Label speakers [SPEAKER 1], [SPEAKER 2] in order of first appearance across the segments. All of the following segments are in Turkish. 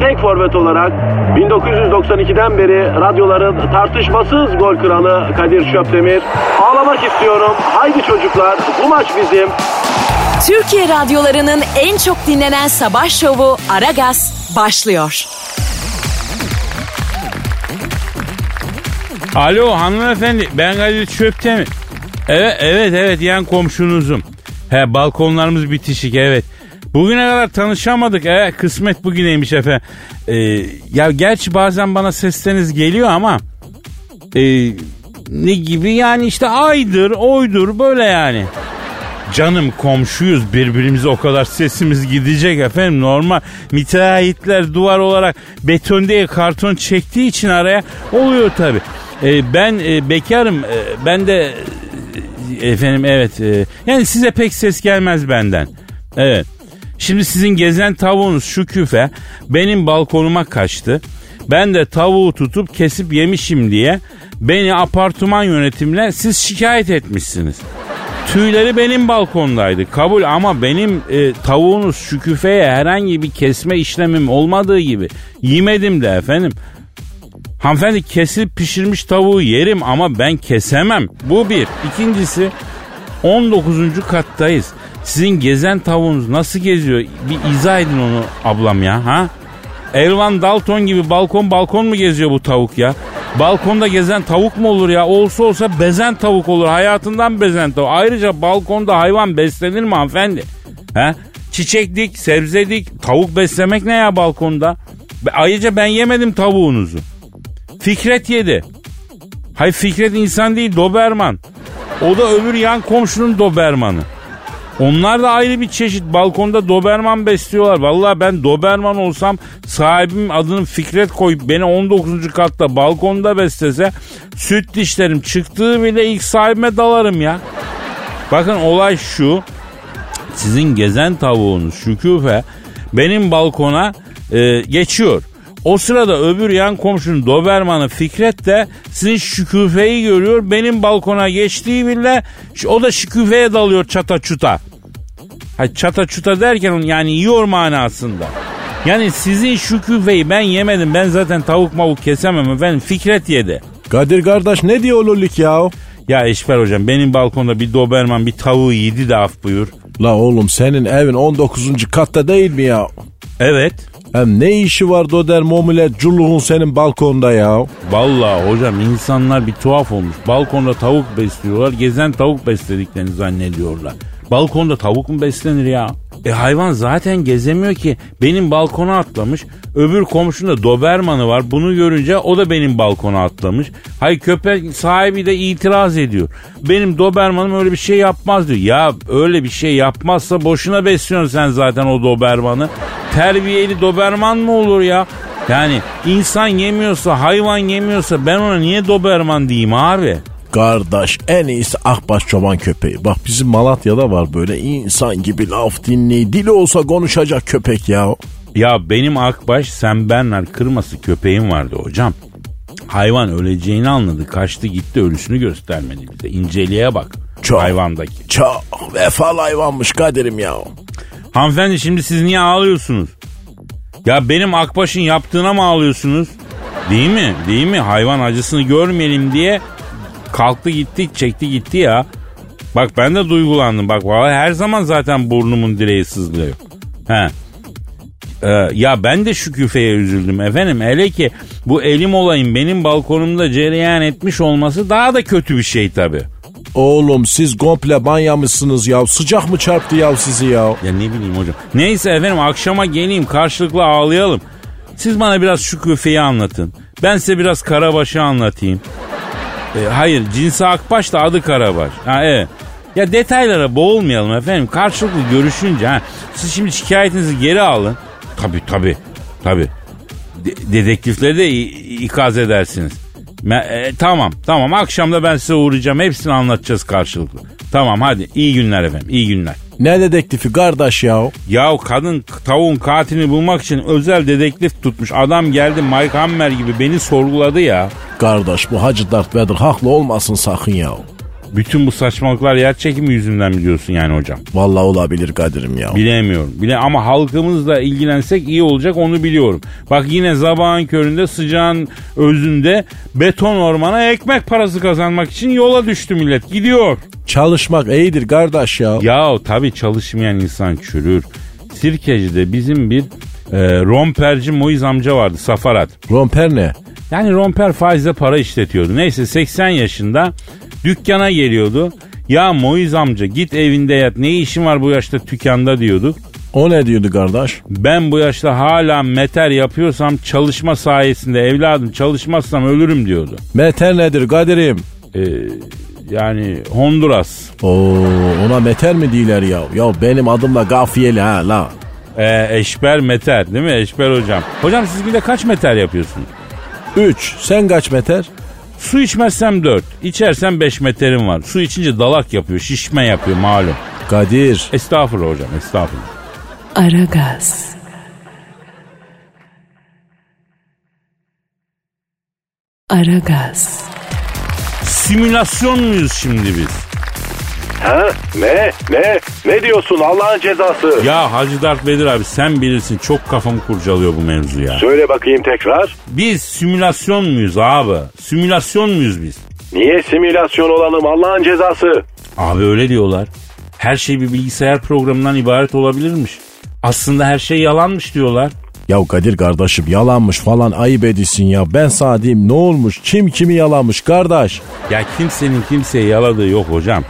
[SPEAKER 1] tek forvet olarak 1992'den beri radyoların tartışmasız gol kralı Kadir Şöpdemir. Ağlamak istiyorum. Haydi çocuklar bu maç bizim.
[SPEAKER 2] Türkiye radyolarının en çok dinlenen sabah şovu Aragaz başlıyor.
[SPEAKER 3] Alo hanımefendi ben Kadir Çöptemir. Evet evet evet yan komşunuzum. He balkonlarımız bitişik evet. Bugüne kadar tanışamadık. Evet kısmet bugüneymiş efendim. Ee, ya gerçi bazen bana sesleriniz geliyor ama e, ne gibi yani işte aydır oydur böyle yani. Canım komşuyuz birbirimize o kadar sesimiz gidecek efendim normal. Müteahhitler duvar olarak beton değil karton çektiği için araya oluyor tabi. Ee, ben e, bekarım e, ben de e, efendim evet e, yani size pek ses gelmez benden. Evet. Şimdi sizin gezen tavuğunuz şu küfe benim balkonuma kaçtı. Ben de tavuğu tutup kesip yemişim diye beni apartman yönetimle siz şikayet etmişsiniz. Tüyleri benim balkondaydı kabul ama benim e, tavuğunuz şu küfeye herhangi bir kesme işlemim olmadığı gibi yemedim de efendim. Hanımefendi kesip pişirmiş tavuğu yerim ama ben kesemem. Bu bir. İkincisi 19. kattayız. Sizin gezen tavuğunuz nasıl geziyor? Bir izah edin onu ablam ya ha? Elvan Dalton gibi balkon balkon mu geziyor bu tavuk ya? Balkonda gezen tavuk mu olur ya? Olsa olsa bezen tavuk olur. Hayatından bezen tavuk. Ayrıca balkonda hayvan beslenir mi hanımefendi? He? Çiçek dik, sebze dik, tavuk beslemek ne ya balkonda? Ayrıca ben yemedim tavuğunuzu. Fikret yedi. Hay Fikret insan değil Doberman. O da öbür yan komşunun Dobermanı. Onlar da ayrı bir çeşit balkonda Doberman besliyorlar. Vallahi ben Doberman olsam sahibimin adını Fikret koyup beni 19. katta balkonda beslese süt dişlerim çıktığı bile ilk sahibime dalarım ya. Bakın olay şu. Sizin gezen tavuğunuz Şüküfe benim balkona e, geçiyor. O sırada öbür yan komşunun Doberman'ı Fikret de sizin şüküfeyi görüyor. Benim balkona geçtiği bile o da şüküfeye dalıyor çata çuta. Ha, çata çuta derken yani yiyor manasında. Yani sizin şüküfeyi ben yemedim. Ben zaten tavuk mavuk kesemem efendim. Fikret yedi.
[SPEAKER 4] Kadir kardeş ne diyor lollik ya?
[SPEAKER 3] Ya Eşber hocam benim balkonda bir Doberman bir tavuğu yedi de af buyur.
[SPEAKER 4] La oğlum senin evin 19. katta değil mi ya?
[SPEAKER 3] Evet.
[SPEAKER 4] Hem ne işi var Doder Momulet Culluğun senin balkonda ya?
[SPEAKER 3] Vallahi hocam insanlar bir tuhaf olmuş. Balkonda tavuk besliyorlar. Gezen tavuk beslediklerini zannediyorlar. Balkonda tavuk mu beslenir ya? E hayvan zaten gezemiyor ki. Benim balkona atlamış. Öbür komşunda Doberman'ı var. Bunu görünce o da benim balkona atlamış. Hay köpek sahibi de itiraz ediyor. Benim Doberman'ım öyle bir şey yapmaz diyor. Ya öyle bir şey yapmazsa boşuna besliyorsun sen zaten o Doberman'ı. Terbiyeli Doberman mı olur ya? Yani insan yemiyorsa, hayvan yemiyorsa ben ona niye Doberman diyeyim abi?
[SPEAKER 4] Kardeş en iyisi akbaş çoban köpeği. Bak bizim Malatya'da var böyle insan gibi laf dinleyi. Dili olsa konuşacak köpek ya.
[SPEAKER 3] Ya benim Akbaş sen Bernard kırması köpeğim vardı hocam. Hayvan öleceğini anladı. Kaçtı gitti ölüsünü göstermedi bize. İnceliğe bak.
[SPEAKER 4] Çok.
[SPEAKER 3] Hayvandaki.
[SPEAKER 4] Çok vefalı hayvanmış Kadir'im ya.
[SPEAKER 3] Hanımefendi şimdi siz niye ağlıyorsunuz? Ya benim Akbaş'ın yaptığına mı ağlıyorsunuz? Değil mi? Değil mi? Hayvan acısını görmeyelim diye kalktı gitti çekti gitti ya. Bak ben de duygulandım. Bak vallahi her zaman zaten burnumun direği sızlıyor. He. Ee, ya ben de şu küfeye üzüldüm efendim. Hele ki bu elim olayın benim balkonumda cereyan etmiş olması daha da kötü bir şey tabii.
[SPEAKER 4] Oğlum siz komple banyamışsınız ya. Sıcak mı çarptı ya sizi ya?
[SPEAKER 3] Ya ne bileyim hocam. Neyse efendim akşama geleyim karşılıklı ağlayalım. Siz bana biraz şu küfeyi anlatın. Ben size biraz Karabaş'ı anlatayım. E, hayır cinsi Akbaş da adı Karabaş. Ha evet. Ya detaylara boğulmayalım efendim. Karşılıklı görüşünce ha. Siz şimdi şikayetinizi geri alın. Tabii tabii. Tabii. De- dedektifleri de ikaz edersiniz. Me- e, tamam tamam akşamda ben size uğrayacağım. Hepsini anlatacağız karşılıklı. Tamam hadi iyi günler efendim iyi günler.
[SPEAKER 4] Ne dedektifi kardeş ya?
[SPEAKER 3] Ya kadın tavuğun katilini bulmak için özel dedektif tutmuş. Adam geldi Mike Hammer gibi beni sorguladı ya.
[SPEAKER 4] Kardeş bu Hacı Darth Vader haklı olmasın sakın ya.
[SPEAKER 3] Bütün bu saçmalıklar yer çekimi yüzünden mi diyorsun yani hocam?
[SPEAKER 4] Vallahi olabilir Kadir'im ya.
[SPEAKER 3] Bilemiyorum. Bile ama halkımızla ilgilensek iyi olacak onu biliyorum. Bak yine zabağın köründe sıcağın özünde beton ormana ekmek parası kazanmak için yola düştü millet. Gidiyor.
[SPEAKER 4] Çalışmak iyidir kardeş ya.
[SPEAKER 3] Ya tabii çalışmayan insan çürür. Sirkeci'de bizim bir e, romperci Moiz amca vardı Safarat.
[SPEAKER 4] Romper ne?
[SPEAKER 3] Yani romper faizle para işletiyordu. Neyse 80 yaşında dükkana geliyordu. Ya Moiz amca git evinde yat ne işin var bu yaşta dükkanda diyorduk.
[SPEAKER 4] O ne diyordu kardeş?
[SPEAKER 3] Ben bu yaşta hala meter yapıyorsam çalışma sayesinde evladım çalışmazsam ölürüm diyordu.
[SPEAKER 4] Meter nedir Kadir'im?
[SPEAKER 3] Ee, yani Honduras.
[SPEAKER 4] Oo, ona meter mi diyorlar ya? Ya benim adımla gafiyeli ha la.
[SPEAKER 3] Ee, eşber meter değil mi eşber hocam? Hocam siz günde kaç meter yapıyorsunuz?
[SPEAKER 4] 3. Sen kaç meter?
[SPEAKER 3] Su içmezsem 4, içersem 5 meterim var. Su içince dalak yapıyor, şişme yapıyor malum.
[SPEAKER 4] Kadir.
[SPEAKER 3] Estağfurullah hocam, estağfurullah.
[SPEAKER 2] Aragaz. Aragaz.
[SPEAKER 3] Simülasyon muyuz şimdi biz?
[SPEAKER 1] Ha? Ne? Ne? Ne diyorsun Allah'ın cezası?
[SPEAKER 3] Ya Hacı Dert Vedir abi sen bilirsin çok kafamı kurcalıyor bu mevzu ya.
[SPEAKER 1] Söyle bakayım tekrar.
[SPEAKER 3] Biz simülasyon muyuz abi? Simülasyon muyuz biz?
[SPEAKER 1] Niye simülasyon olalım Allah'ın cezası?
[SPEAKER 3] Abi öyle diyorlar. Her şey bir bilgisayar programından ibaret olabilirmiş. Aslında her şey yalanmış diyorlar.
[SPEAKER 4] Ya Kadir kardeşim yalanmış falan ayıp edilsin ya. Ben sana diyeyim ne olmuş? Kim kimi yalanmış kardeş?
[SPEAKER 3] Ya kimsenin kimseye yaladığı yok hocam.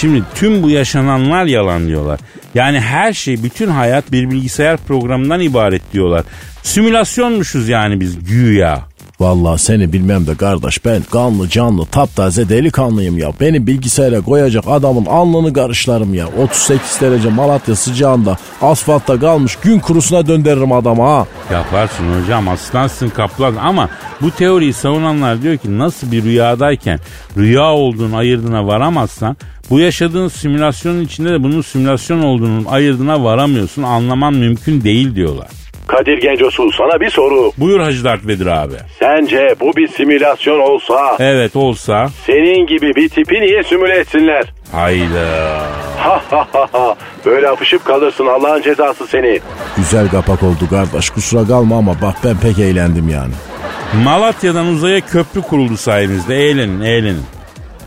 [SPEAKER 3] Şimdi tüm bu yaşananlar yalan diyorlar. Yani her şey, bütün hayat bir bilgisayar programından ibaret diyorlar. Simülasyonmuşuz yani biz güya.
[SPEAKER 4] Vallahi seni bilmem de kardeş ben kanlı canlı taptaze delikanlıyım ya. Beni bilgisayara koyacak adamın alnını karışlarım ya. 38 derece Malatya sıcağında asfaltta kalmış gün kurusuna döndürürüm adamı ha.
[SPEAKER 3] Yaparsın hocam aslansın kaplan ama bu teoriyi savunanlar diyor ki nasıl bir rüyadayken rüya olduğunu ayırdığına varamazsan bu yaşadığın simülasyonun içinde de bunun simülasyon olduğunun ayırdığına varamıyorsun anlaman mümkün değil diyorlar.
[SPEAKER 1] Kadir Gencosu sana bir soru.
[SPEAKER 3] Buyur Hacı Dert Vedir abi.
[SPEAKER 1] Sence bu bir simülasyon olsa
[SPEAKER 3] Evet olsa
[SPEAKER 1] senin gibi bir tipi niye simüle etsinler?
[SPEAKER 3] hayda.
[SPEAKER 1] Ha ha ha ha. Böyle apışıp kalırsın Allah'ın cezası seni.
[SPEAKER 4] Güzel kapak oldu kardeş kusura kalma ama bak ben pek eğlendim yani.
[SPEAKER 3] Malatya'dan uzaya köprü kuruldu sayenizde eğlenin eğlenin.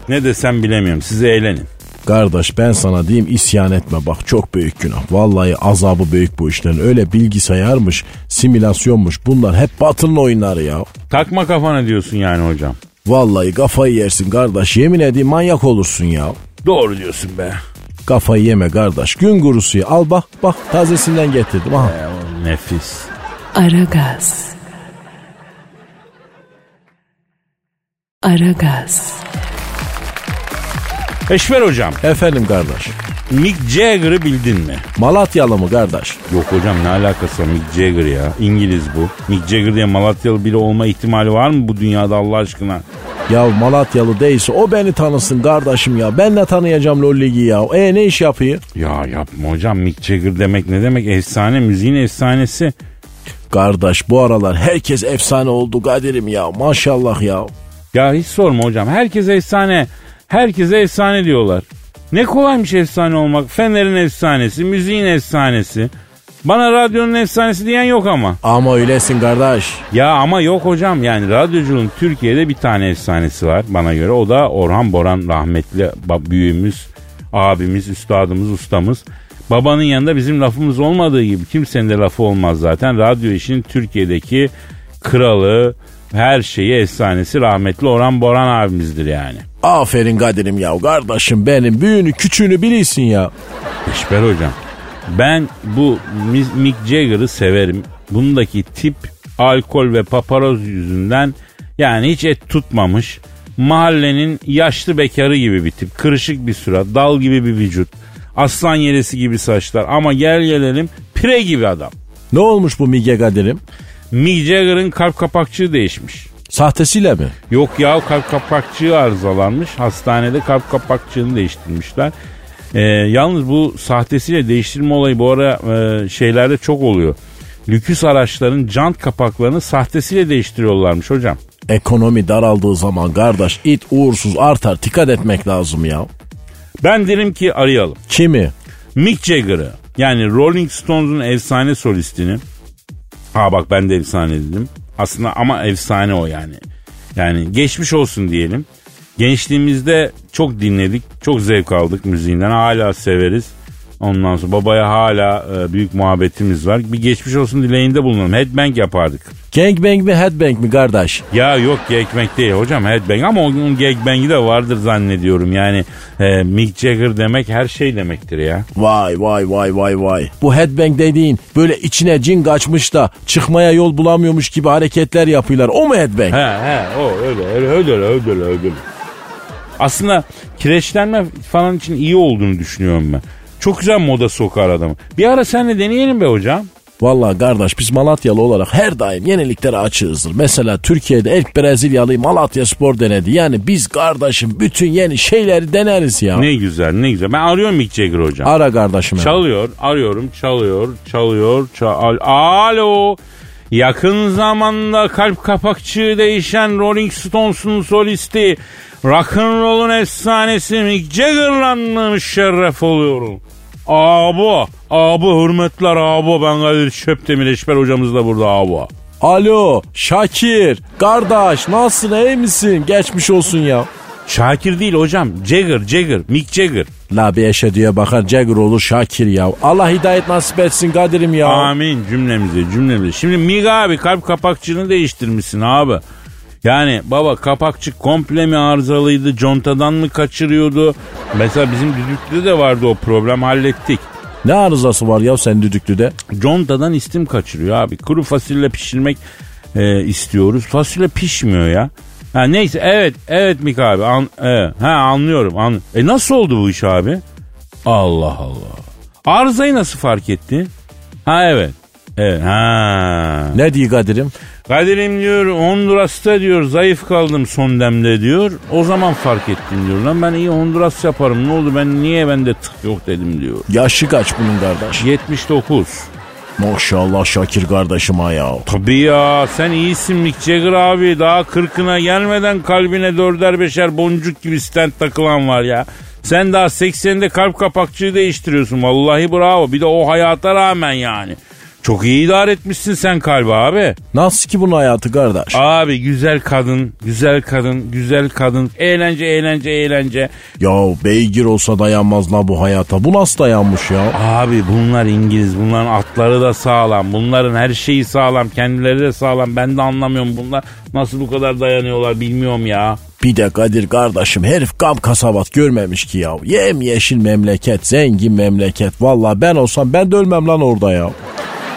[SPEAKER 3] Ne desem bilemiyorum size eğlenin.
[SPEAKER 4] Kardeş ben sana diyeyim isyan etme bak çok büyük günah. Vallahi azabı büyük bu işlerin. Öyle bilgisayarmış, simülasyonmuş bunlar hep batının oyunları ya.
[SPEAKER 3] Takma kafana diyorsun yani hocam.
[SPEAKER 4] Vallahi kafayı yersin kardeş yemin edeyim manyak olursun ya.
[SPEAKER 3] Doğru diyorsun be.
[SPEAKER 4] Kafayı yeme kardeş. Gün kurusuyu al bak bak tazesinden getirdim ha.
[SPEAKER 3] Nefis.
[SPEAKER 2] Aragaz. Aragaz.
[SPEAKER 3] Eşver hocam
[SPEAKER 4] Efendim kardeş.
[SPEAKER 3] Mick Jagger'ı bildin mi?
[SPEAKER 4] Malatyalı mı kardeş?
[SPEAKER 3] Yok hocam ne alakası var Mick Jagger ya. İngiliz bu. Mick Jagger diye Malatyalı biri olma ihtimali var mı bu dünyada Allah aşkına?
[SPEAKER 4] Ya Malatyalı değilse o beni tanısın kardeşim ya. Ben ne tanıyacağım Lolligi ya. E ne iş yapıyor?
[SPEAKER 3] Ya yapma hocam Mick Jagger demek ne demek? Efsane müziğin efsanesi.
[SPEAKER 4] Kardeş bu aralar herkes efsane oldu Kadir'im ya. Maşallah ya.
[SPEAKER 3] Ya hiç sorma hocam. Herkes efsane. Herkese efsane diyorlar. Ne kolaymış efsane olmak. Fener'in efsanesi, müziğin efsanesi. Bana radyonun efsanesi diyen yok ama.
[SPEAKER 4] Ama öylesin kardeş.
[SPEAKER 3] Ya ama yok hocam yani radyoculuğun Türkiye'de bir tane efsanesi var bana göre. O da Orhan Boran rahmetli büyüğümüz, abimiz, üstadımız, ustamız. Babanın yanında bizim lafımız olmadığı gibi kimsenin de lafı olmaz zaten. Radyo işin Türkiye'deki kralı, her şeyi efsanesi rahmetli Orhan Boran abimizdir yani.
[SPEAKER 4] Aferin Kadir'im ya. Kardeşim benim büyüğünü küçüğünü bilirsin ya.
[SPEAKER 3] Eşber hocam ben bu Mi- Mick Jagger'ı severim. Bundaki tip alkol ve paparoz yüzünden yani hiç et tutmamış. mahallenin yaşlı bekarı gibi bir tip. Kırışık bir surat, dal gibi bir vücut. Aslan yeresi gibi saçlar ama gel gelelim pire gibi adam.
[SPEAKER 4] Ne olmuş bu Mige Kadir'im?
[SPEAKER 3] Mick Jagger'ın kalp kapakçığı değişmiş.
[SPEAKER 4] Sahtesiyle mi?
[SPEAKER 3] Yok ya kalp kapakçığı arızalanmış. Hastanede kalp kapakçığını değiştirmişler. Ee, yalnız bu sahtesiyle değiştirme olayı bu ara e, şeylerde çok oluyor. Lüküs araçların jant kapaklarını sahtesiyle değiştiriyorlarmış hocam.
[SPEAKER 4] Ekonomi daraldığı zaman kardeş it uğursuz artar dikkat etmek lazım ya.
[SPEAKER 3] Ben derim ki arayalım.
[SPEAKER 4] Kimi?
[SPEAKER 3] Mick Jagger'ı yani Rolling Stones'un efsane solistini. Ha bak ben de efsane dedim. Aslında ama efsane o yani. Yani geçmiş olsun diyelim. Gençliğimizde çok dinledik, çok zevk aldık müziğinden. Hala severiz. Ondan sonra babaya hala e, büyük muhabbetimiz var. Bir geçmiş olsun dileğinde bulunalım. Headbang yapardık.
[SPEAKER 4] Gangbang mi headbang mi kardeş?
[SPEAKER 3] Ya yok gangbang değil hocam headbang ama onun gangbangi de vardır zannediyorum. Yani e, Mick Jagger demek her şey demektir ya.
[SPEAKER 4] Vay vay vay vay vay. Bu headbang dediğin böyle içine cin kaçmış da çıkmaya yol bulamıyormuş gibi hareketler yapıyorlar. O mu headbang?
[SPEAKER 3] He he o öyle öyle öyle öyle öyle öyle. Aslında kireçlenme falan için iyi olduğunu düşünüyorum ben. Çok güzel moda sokar adamı. Bir ara senle deneyelim be hocam.
[SPEAKER 4] Vallahi kardeş biz Malatyalı olarak her daim yeniliklere açığızdır. Mesela Türkiye'de ilk Brezilyalı Malatya Spor denedi. Yani biz kardeşim bütün yeni şeyleri deneriz ya.
[SPEAKER 3] Ne güzel ne güzel. Ben arıyorum Mick Jagger hocam.
[SPEAKER 4] Ara kardeşim. hemen.
[SPEAKER 3] Çalıyor, arıyorum, çalıyor, çalıyor, çal Alo. Yakın zamanda kalp kapakçığı değişen Rolling Stones'un solisti, rock'n'roll'un efsanesi Mick Jagger'la müşerref oluyorum. Abo, abo hürmetler abo ben Kadir Çöptemir Eşber hocamız da burada abo.
[SPEAKER 4] Alo Şakir kardeş nasılsın iyi misin? Geçmiş olsun ya.
[SPEAKER 3] Şakir değil hocam, Jagger, Jagger, Mick Jagger.
[SPEAKER 4] La bir eşediye bakar Jagger olur Şakir ya. Allah hidayet nasip etsin Kadir'im ya.
[SPEAKER 3] Amin cümlemize cümlemize. Şimdi Mig abi kalp kapakçığını değiştirmişsin abi. Yani baba kapakçık komple mi arızalıydı? Contadan mı kaçırıyordu? Mesela bizim düdüklüde de vardı o problem hallettik.
[SPEAKER 4] Ne arızası var ya sen düdüklüde?
[SPEAKER 3] Contadan istim kaçırıyor abi. Kuru fasulye pişirmek e, istiyoruz. Fasulye pişmiyor ya. Ha neyse evet evet Mik abi an, evet. ha anlıyorum an, e nasıl oldu bu iş abi? Allah Allah. Arızayı nasıl fark etti? Ha evet. Evet ha.
[SPEAKER 4] Ne diyor Kadir'im?
[SPEAKER 3] Kadir'im diyor Honduras'ta diyor zayıf kaldım son demde diyor. O zaman fark ettim diyor. Lan ben iyi Honduras yaparım ne oldu ben niye bende tık yok dedim diyor.
[SPEAKER 4] Yaşı kaç bunun kardeş?
[SPEAKER 3] 79.
[SPEAKER 4] Maşallah Şakir kardeşim ha ya.
[SPEAKER 3] Tabii ya sen iyisin Mick Jagger abi. Daha kırkına gelmeden kalbine dörder beşer boncuk gibi stent takılan var ya. Sen daha 80'de kalp kapakçığı değiştiriyorsun. Vallahi bravo. Bir de o hayata rağmen yani. Çok iyi idare etmişsin sen kalbi abi.
[SPEAKER 4] Nasıl ki bunun hayatı kardeş?
[SPEAKER 3] Abi güzel kadın, güzel kadın, güzel kadın. Eğlence, eğlence, eğlence.
[SPEAKER 4] Ya beygir olsa dayanmaz la bu hayata. Bu nasıl dayanmış ya?
[SPEAKER 3] Abi bunlar İngiliz. Bunların atları da sağlam. Bunların her şeyi sağlam. Kendileri de sağlam. Ben de anlamıyorum bunlar. Nasıl bu kadar dayanıyorlar bilmiyorum ya.
[SPEAKER 4] Bir de Kadir kardeşim herif gam kasabat görmemiş ki ya. Yem yeşil memleket, zengin memleket. Valla ben olsam ben de ölmem lan orada ya.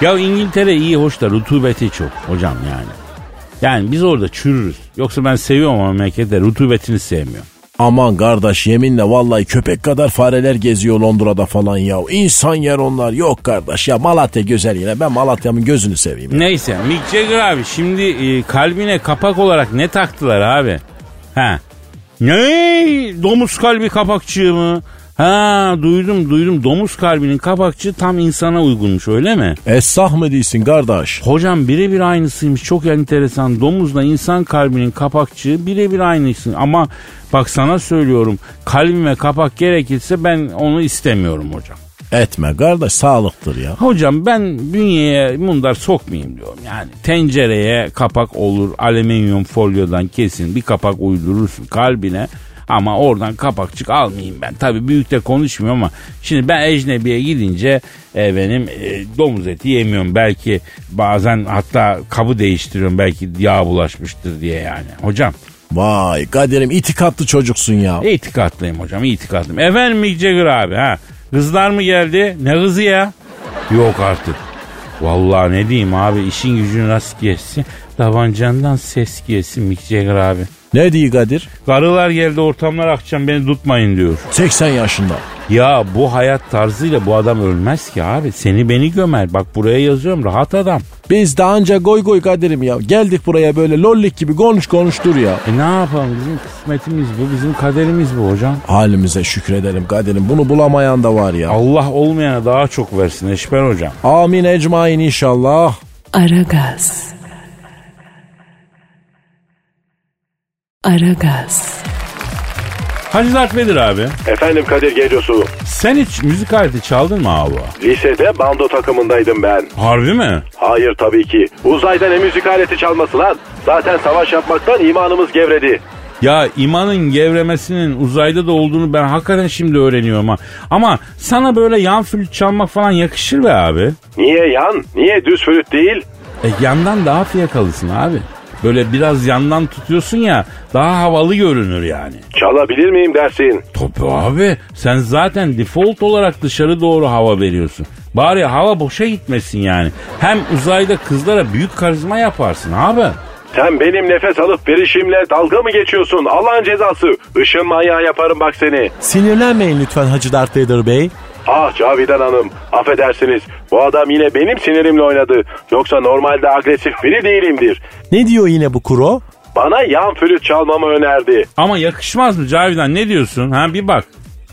[SPEAKER 3] Ya İngiltere iyi hoş da rutubeti çok hocam yani. Yani biz orada çürürüz. Yoksa ben seviyorum ama memlekette rutubetini sevmiyorum.
[SPEAKER 4] Aman kardeş yeminle vallahi köpek kadar fareler geziyor Londra'da falan ya. İnsan yer onlar. Yok kardeş ya Malatya güzel yine. Ben Malatya'mın gözünü seveyim. ya.
[SPEAKER 3] Neyse Mick Jagger abi şimdi e, kalbine kapak olarak ne taktılar abi? Ha. Ne? Domuz kalbi kapakçığı mı? Ha duydum duydum domuz kalbinin kapakçığı tam insana uygunmuş öyle mi?
[SPEAKER 4] Essah mı değilsin kardeş?
[SPEAKER 3] Hocam birebir aynısıymış çok enteresan. Domuzla insan kalbinin kapakçığı birebir aynısı. Ama bak sana söylüyorum kalbime kapak gerekirse ben onu istemiyorum hocam.
[SPEAKER 4] Etme kardeş sağlıktır ya.
[SPEAKER 3] Hocam ben bünyeye mundar sokmayayım diyorum. Yani tencereye kapak olur alüminyum folyodan kesin bir kapak uydurursun kalbine. Ama oradan kapakçık almayayım ben. Tabii büyük de konuşmuyorum ama şimdi ben ecnebiye gidince e, benim e, domuz eti yemiyorum. Belki bazen hatta kabı değiştiriyorum belki yağ bulaşmıştır diye yani. Hocam
[SPEAKER 4] Vay Kadir'im itikatlı çocuksun ya.
[SPEAKER 3] itikatlıyım hocam itikatlıyım. Efendim Mick Jagger abi ha. Kızlar mı geldi? Ne kızı ya? Yok artık. Vallahi ne diyeyim abi işin gücün rast gelsin. Tabancandan ses gelsin Mick Jagger abi.
[SPEAKER 4] Ne diyor Kadir?
[SPEAKER 3] Karılar geldi ortamlar akşam beni tutmayın diyor.
[SPEAKER 4] 80 yaşında.
[SPEAKER 3] Ya bu hayat tarzıyla bu adam ölmez ki abi. Seni beni gömer. Bak buraya yazıyorum rahat adam.
[SPEAKER 4] Biz de anca goy goy Kadir'im ya. Geldik buraya böyle lollik gibi konuş konuş dur ya.
[SPEAKER 3] E ne yapalım bizim kısmetimiz bu bizim kaderimiz bu hocam.
[SPEAKER 4] Halimize şükredelim Kadir'im. Bunu bulamayan da var ya.
[SPEAKER 3] Allah olmayana daha çok versin Eşber hocam.
[SPEAKER 4] Amin ecmain inşallah.
[SPEAKER 2] Aragaz. Aragaz.
[SPEAKER 3] Hacı Dert Vedir abi.
[SPEAKER 1] Efendim Kadir Geciosu.
[SPEAKER 3] Sen hiç müzik aleti çaldın mı abi?
[SPEAKER 1] Lisede bando takımındaydım ben.
[SPEAKER 3] Harbi mi?
[SPEAKER 1] Hayır tabii ki. Uzayda ne müzik aleti çalması lan? Zaten savaş yapmaktan imanımız gevredi.
[SPEAKER 3] Ya imanın gevremesinin uzayda da olduğunu ben hakikaten şimdi öğreniyorum ha. Ama sana böyle yan flüt çalmak falan yakışır be abi.
[SPEAKER 1] Niye yan? Niye düz flüt değil?
[SPEAKER 3] E yandan daha fiyakalısın abi. Böyle biraz yandan tutuyorsun ya daha havalı görünür yani.
[SPEAKER 1] Çalabilir miyim dersin?
[SPEAKER 3] Tabii abi sen zaten default olarak dışarı doğru hava veriyorsun. Bari hava boşa gitmesin yani. Hem uzayda kızlara büyük karizma yaparsın abi.
[SPEAKER 1] Sen benim nefes alıp verişimle dalga mı geçiyorsun? Allah'ın cezası. Işın manyağı yaparım bak seni.
[SPEAKER 4] Sinirlenmeyin lütfen Hacı Dert Bey.
[SPEAKER 1] Ah Cavidan Hanım, affedersiniz. Bu adam yine benim sinirimle oynadı. Yoksa normalde agresif biri değilimdir.
[SPEAKER 4] Ne diyor yine bu kuro?
[SPEAKER 1] Bana yan flüt çalmamı önerdi.
[SPEAKER 3] Ama yakışmaz mı Cavidan ne diyorsun? Ha bir bak.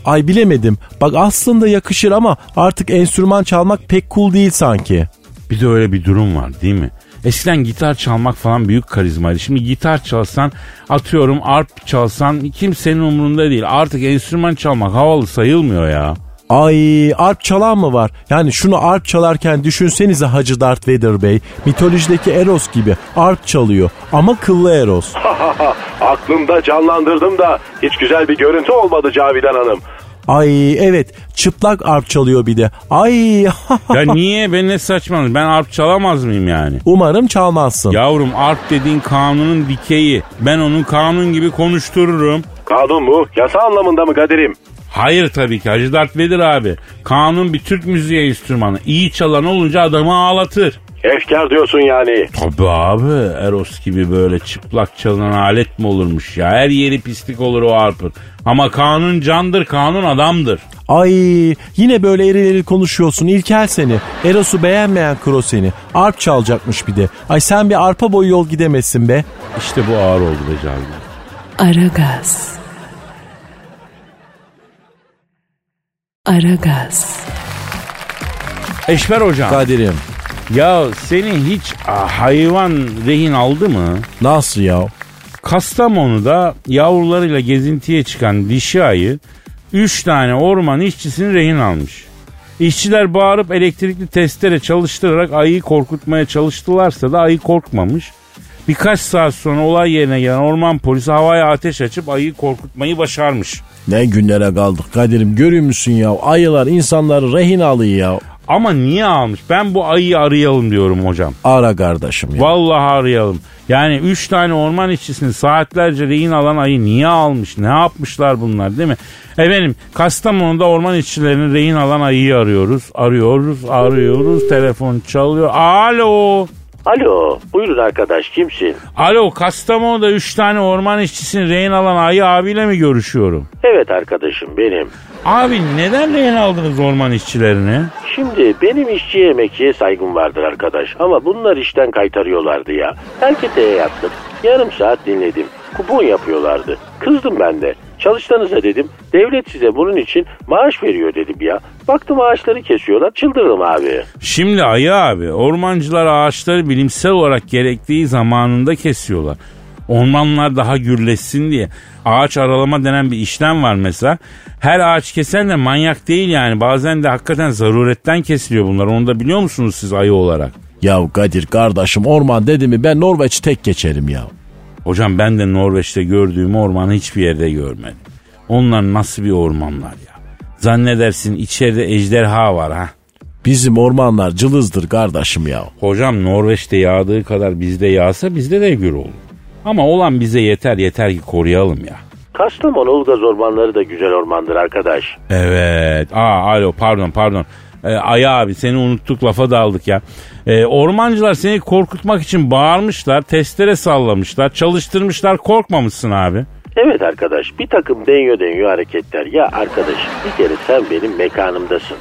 [SPEAKER 4] Ay bilemedim. Bak aslında yakışır ama artık enstrüman çalmak pek cool değil sanki.
[SPEAKER 3] Bir de öyle bir durum var değil mi? Eskiden gitar çalmak falan büyük karizmaydı. Şimdi gitar çalsan atıyorum arp çalsan kimsenin umurunda değil. Artık enstrüman çalmak havalı sayılmıyor ya.
[SPEAKER 4] Ay arp çalan mı var? Yani şunu arp çalarken düşünsenize Hacı Dert Vedir Bey. Mitolojideki Eros gibi arp çalıyor ama kıllı Eros.
[SPEAKER 1] Aklımda canlandırdım da hiç güzel bir görüntü olmadı Cavidan Hanım.
[SPEAKER 4] Ay evet çıplak arp çalıyor bir de. Ay
[SPEAKER 3] Ya niye ben ne saçmalıyorsun? Ben arp çalamaz mıyım yani?
[SPEAKER 4] umarım çalmazsın.
[SPEAKER 3] Yavrum arp dediğin kanunun dikeyi. Ben onun kanun gibi konuştururum.
[SPEAKER 1] Kanun mu? Yasa anlamında mı Kadir'im?
[SPEAKER 3] Hayır tabii ki Hacı Dert Vedir abi. Kanun bir Türk müziği enstrümanı. İyi çalan olunca adamı ağlatır.
[SPEAKER 1] Efkar diyorsun yani.
[SPEAKER 3] Tabii abi Eros gibi böyle çıplak çalınan alet mi olurmuş ya? Her yeri pislik olur o arpın. Ama kanun candır, kanun adamdır.
[SPEAKER 4] Ay yine böyle eril eril konuşuyorsun İlkel seni. Eros'u beğenmeyen kro seni. Arp çalacakmış bir de. Ay sen bir arpa boyu yol gidemezsin be.
[SPEAKER 3] İşte bu ağır oldu be Cavidan.
[SPEAKER 2] Aragaz. Aragaz.
[SPEAKER 3] Eşber hocam.
[SPEAKER 4] Kadir'im
[SPEAKER 3] Ya seni hiç hayvan rehin aldı mı?
[SPEAKER 4] nasıl ya?
[SPEAKER 3] Kastamonu'da yavrularıyla gezintiye çıkan dişi ayı 3 tane orman işçisini rehin almış. İşçiler bağırıp elektrikli testere çalıştırarak ayıyı korkutmaya çalıştılarsa da ayı korkmamış. Birkaç saat sonra olay yerine gelen orman polisi havaya ateş açıp ayıyı korkutmayı başarmış.
[SPEAKER 4] Ne günlere kaldık Kadir'im görüyor musun ya? Ayılar insanları rehin alıyor ya.
[SPEAKER 3] Ama niye almış? Ben bu ayıyı arayalım diyorum hocam.
[SPEAKER 4] Ara kardeşim ya.
[SPEAKER 3] Vallahi arayalım. Yani 3 tane orman işçisini saatlerce rehin alan ayı niye almış? Ne yapmışlar bunlar değil mi? Efendim Kastamonu'da orman işçilerini rehin alan ayıyı arıyoruz. Arıyoruz, arıyoruz. Telefon çalıyor. Alo.
[SPEAKER 1] Alo, buyurun arkadaş kimsin?
[SPEAKER 3] Alo Kastamonu'da 3 tane orman işçisini rehin alan ayı abiyle mi görüşüyorum?
[SPEAKER 1] Evet arkadaşım benim.
[SPEAKER 3] Abi neden rehin aldınız orman işçilerini?
[SPEAKER 1] Şimdi benim işçiye emekçiye saygım vardır arkadaş ama bunlar işten kaytarıyorlardı ya. Erketeye yattım. Yarım saat dinledim. Kupon yapıyorlardı. Kızdım ben de. Çalışsanıza dedim. Devlet size bunun için maaş veriyor dedim ya. Baktım ağaçları kesiyorlar. Çıldırdım abi.
[SPEAKER 3] Şimdi ayı abi ormancılar ağaçları bilimsel olarak gerektiği zamanında kesiyorlar. Ormanlar daha gürleşsin diye. Ağaç aralama denen bir işlem var mesela. Her ağaç kesen de manyak değil yani. Bazen de hakikaten zaruretten kesiliyor bunlar. Onu da biliyor musunuz siz ayı olarak?
[SPEAKER 4] Ya Kadir kardeşim orman dedi mi ben Norveç tek geçerim ya.
[SPEAKER 3] Hocam ben de Norveç'te gördüğüm ormanı hiçbir yerde görmedim. Onlar nasıl bir ormanlar ya. Zannedersin içeride ejderha var ha.
[SPEAKER 4] Bizim ormanlar cılızdır kardeşim ya.
[SPEAKER 3] Hocam Norveç'te yağdığı kadar bizde yağsa bizde de gür olur. Ama olan bize yeter yeter ki koruyalım ya.
[SPEAKER 1] Kastamonu Ulgaz ormanları da güzel ormandır arkadaş.
[SPEAKER 3] Evet. Aa alo pardon pardon. E, Ayı abi seni unuttuk lafa daldık ya. E, ormancılar seni korkutmak için bağırmışlar, testere sallamışlar, çalıştırmışlar korkmamışsın abi.
[SPEAKER 5] Evet arkadaş bir takım denyo denyo hareketler. Ya arkadaş bir kere sen benim mekanımdasın.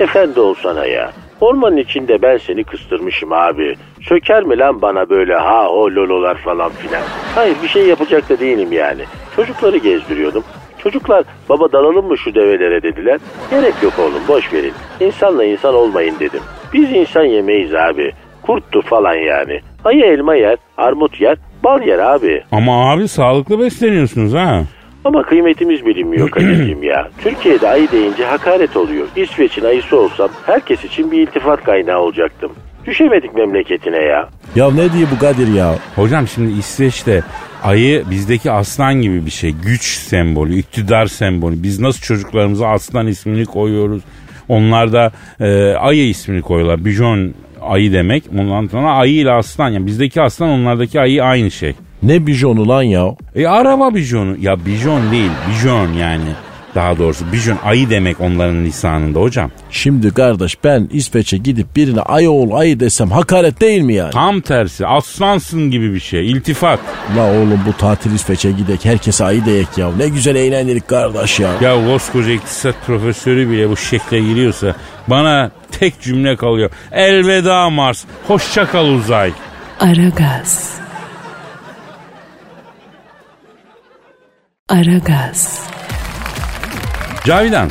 [SPEAKER 5] Efendi olsana ya. Ormanın içinde ben seni kıstırmışım abi. Söker mi lan bana böyle ha o lololar falan filan. Hayır bir şey yapacak da değilim yani. Çocukları gezdiriyordum. Çocuklar baba dalalım mı şu develere dediler. Gerek yok oğlum boş verin. İnsanla insan olmayın dedim. Biz insan yemeyiz abi. Kurttu falan yani. Ayı elma yer, armut yer, bal yer abi.
[SPEAKER 3] Ama abi sağlıklı besleniyorsunuz ha.
[SPEAKER 5] Ama kıymetimiz bilinmiyor Kadir'cim ya. Türkiye'de ayı deyince hakaret oluyor. İsveç'in ayısı olsam herkes için bir iltifat kaynağı olacaktım. Düşemedik memleketine ya.
[SPEAKER 4] Ya ne diyor bu Kadir ya?
[SPEAKER 3] Hocam şimdi İsveç'te ayı bizdeki aslan gibi bir şey. Güç sembolü, iktidar sembolü. Biz nasıl çocuklarımıza aslan ismini koyuyoruz. Onlar da e, ayı ismini koyuyorlar. Bijon ayı demek. Ondan sonra ayı ile aslan. Yani bizdeki aslan onlardaki ayı aynı şey.
[SPEAKER 4] Ne bijonu lan ya?
[SPEAKER 3] E araba bijonu. Ya bijon değil. Bijon yani. Daha doğrusu bijon ayı demek onların lisanında hocam.
[SPEAKER 4] Şimdi kardeş ben İsveç'e gidip birine ayı ol ayı desem hakaret değil mi yani?
[SPEAKER 3] Tam tersi aslansın gibi bir şey. İltifat.
[SPEAKER 4] La oğlum bu tatil İsveç'e gidek herkese ayı deyek ya. Ne güzel eğlendik kardeş ya.
[SPEAKER 3] Ya koskoca iktisat profesörü bile bu şekle giriyorsa bana tek cümle kalıyor. Elveda Mars. Hoşça kal uzay.
[SPEAKER 2] Aragaz. Aragaz.
[SPEAKER 3] Cavidan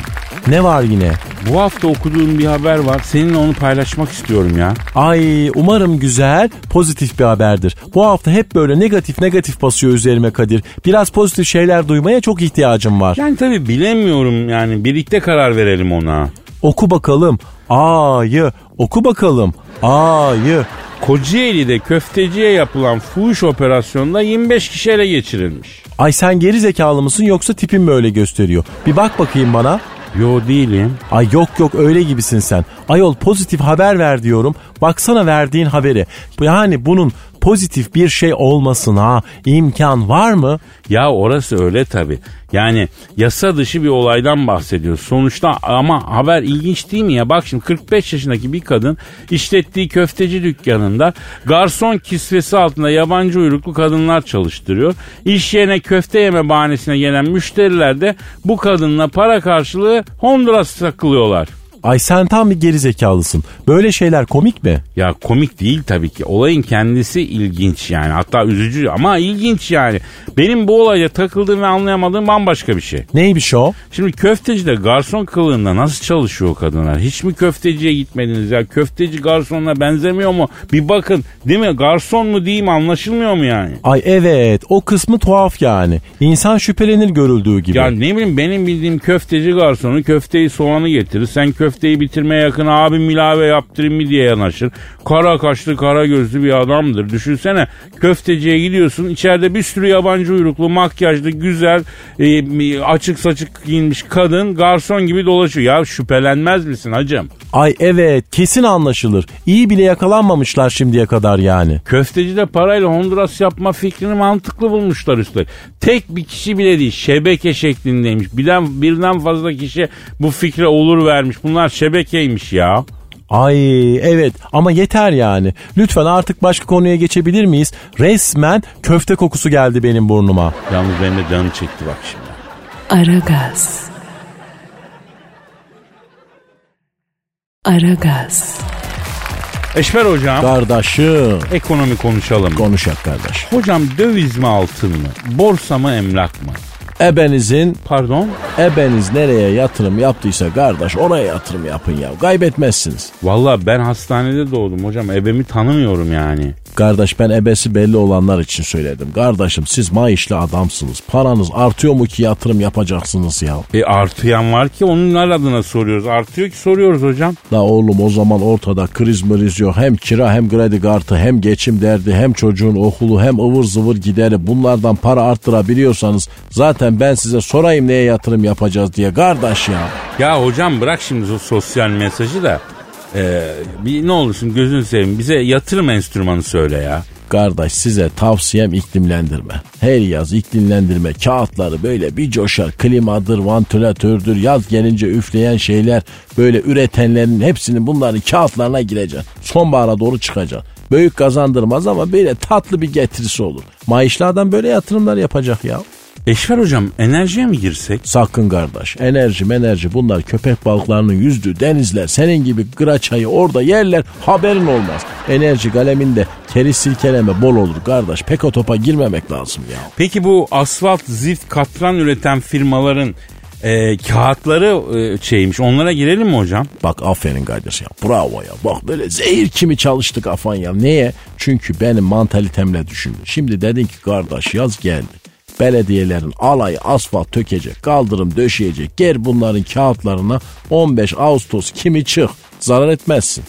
[SPEAKER 4] Ne var yine?
[SPEAKER 3] bu hafta okuduğum bir haber var. Seninle onu paylaşmak istiyorum ya.
[SPEAKER 4] Ay umarım güzel, pozitif bir haberdir. Bu hafta hep böyle negatif negatif basıyor üzerime Kadir. Biraz pozitif şeyler duymaya çok ihtiyacım var.
[SPEAKER 3] Yani tabii bilemiyorum yani birlikte karar verelim ona.
[SPEAKER 4] Oku bakalım. Ayı. Oku bakalım. Ayı.
[SPEAKER 3] Kocaeli'de köfteciye yapılan fuhuş operasyonunda 25 kişi ele geçirilmiş.
[SPEAKER 4] Ay sen geri zekalı mısın yoksa tipin mi öyle gösteriyor? Bir bak bakayım bana.
[SPEAKER 3] Yo değilim.
[SPEAKER 4] Ay yok yok öyle gibisin sen. Ayol pozitif haber ver diyorum. Baksana verdiğin haberi. Yani bunun pozitif bir şey olmasına imkan var mı?
[SPEAKER 3] Ya orası öyle tabi. Yani yasa dışı bir olaydan bahsediyoruz. Sonuçta ama haber ilginç değil mi ya? Bak şimdi 45 yaşındaki bir kadın işlettiği köfteci dükkanında garson kisvesi altında yabancı uyruklu kadınlar çalıştırıyor. İş yerine köfte yeme bahanesine gelen müşteriler de bu kadınla para karşılığı Honduras takılıyorlar.
[SPEAKER 4] Ay sen tam bir geri zekalısın. Böyle şeyler komik mi?
[SPEAKER 3] Ya komik değil tabii ki. Olayın kendisi ilginç yani. Hatta üzücü ama ilginç yani. Benim bu olayda takıldığım ve anlayamadığım bambaşka bir şey.
[SPEAKER 4] Neymiş o?
[SPEAKER 3] Şimdi köftecide garson kılığında nasıl çalışıyor kadınlar? Hiç mi köfteciye gitmediniz ya? Köfteci garsonla benzemiyor mu? Bir bakın değil mi? Garson mu diyeyim anlaşılmıyor mu yani?
[SPEAKER 4] Ay evet o kısmı tuhaf yani. İnsan şüphelenir görüldüğü gibi.
[SPEAKER 3] Ya ne bileyim benim bildiğim köfteci garsonu köfteyi soğanı getirir. Sen köfteyi bitirmeye yakın abim ilave yaptırayım mı diye yanaşır. Kara kaşlı kara gözlü bir adamdır. Düşünsene köfteciye gidiyorsun içeride bir sürü yabancı uyruklu makyajlı güzel e, açık saçık giyinmiş kadın garson gibi dolaşıyor. Ya şüphelenmez misin hacım?
[SPEAKER 4] Ay evet kesin anlaşılır. İyi bile yakalanmamışlar şimdiye kadar yani.
[SPEAKER 3] Köftecide parayla Honduras yapma fikrini mantıklı bulmuşlar üstelik. Tek bir kişi bile değil şebeke şeklindeymiş. Birden, birden fazla kişi bu fikre olur vermiş. Bunlar şebekeymiş ya.
[SPEAKER 4] Ay evet ama yeter yani. Lütfen artık başka konuya geçebilir miyiz? Resmen köfte kokusu geldi benim burnuma.
[SPEAKER 3] Yalnız benim de canım çekti bak şimdi.
[SPEAKER 2] Aragaz. Aragaz.
[SPEAKER 3] Eşber hocam
[SPEAKER 4] Kardeşim
[SPEAKER 3] ekonomi konuşalım.
[SPEAKER 4] konuşak kardeş.
[SPEAKER 3] hocam döviz mi altın mı? Borsa mı emlak mı?
[SPEAKER 4] Ebenizin
[SPEAKER 3] Pardon?
[SPEAKER 4] ebeniz nereye yatırım yaptıysa kardeş oraya yatırım yapın ya. Kaybetmezsiniz.
[SPEAKER 3] Valla ben hastanede doğdum hocam. Ebemi tanımıyorum yani.
[SPEAKER 4] Kardeş ben ebesi belli olanlar için söyledim. Kardeşim siz maaşlı adamsınız. Paranız artıyor mu ki yatırım yapacaksınız ya?
[SPEAKER 3] E artıyan var ki onlar adına soruyoruz. Artıyor ki soruyoruz hocam.
[SPEAKER 4] La oğlum o zaman ortada kriz mriz yok. Hem kira hem kredi kartı hem geçim derdi hem çocuğun okulu hem ıvır zıvır gideri. Bunlardan para arttırabiliyorsanız zaten ben size sorayım neye yatırım yapacağız diye kardeş ya.
[SPEAKER 3] Ya hocam bırak şimdi o sosyal mesajı da. e, bir ne olursun gözünü seveyim bize yatırım enstrümanı söyle ya.
[SPEAKER 4] Kardeş size tavsiyem iklimlendirme. Her yaz iklimlendirme kağıtları böyle bir coşar. Klimadır, vantilatördür, yaz gelince üfleyen şeyler böyle üretenlerin hepsinin bunların kağıtlarına gireceksin. Sonbahara doğru çıkacaksın. Büyük kazandırmaz ama böyle tatlı bir getirisi olur. Maaşlı adam böyle yatırımlar yapacak ya.
[SPEAKER 3] Eşver hocam enerjiye mi girsek?
[SPEAKER 4] Sakın kardeş. Enerji enerji bunlar köpek balıklarının yüzdüğü denizler. Senin gibi gıraçayı orada yerler haberin olmaz. Enerji kaleminde keri silkeleme bol olur kardeş. Pek o topa girmemek lazım ya.
[SPEAKER 3] Peki bu asfalt, zift, katran üreten firmaların e, kağıtları e, şeymiş onlara girelim mi hocam?
[SPEAKER 4] Bak aferin kardeş ya bravo ya. Bak böyle zehir kimi çalıştık afan ya. Niye? Çünkü benim mantalitemle düşündüm. Şimdi dedin ki kardeş yaz geldi. Belediyelerin alayı asfalt tökecek, kaldırım döşeyecek. Ger bunların kağıtlarına 15 Ağustos kimi çık. Zarar etmezsin.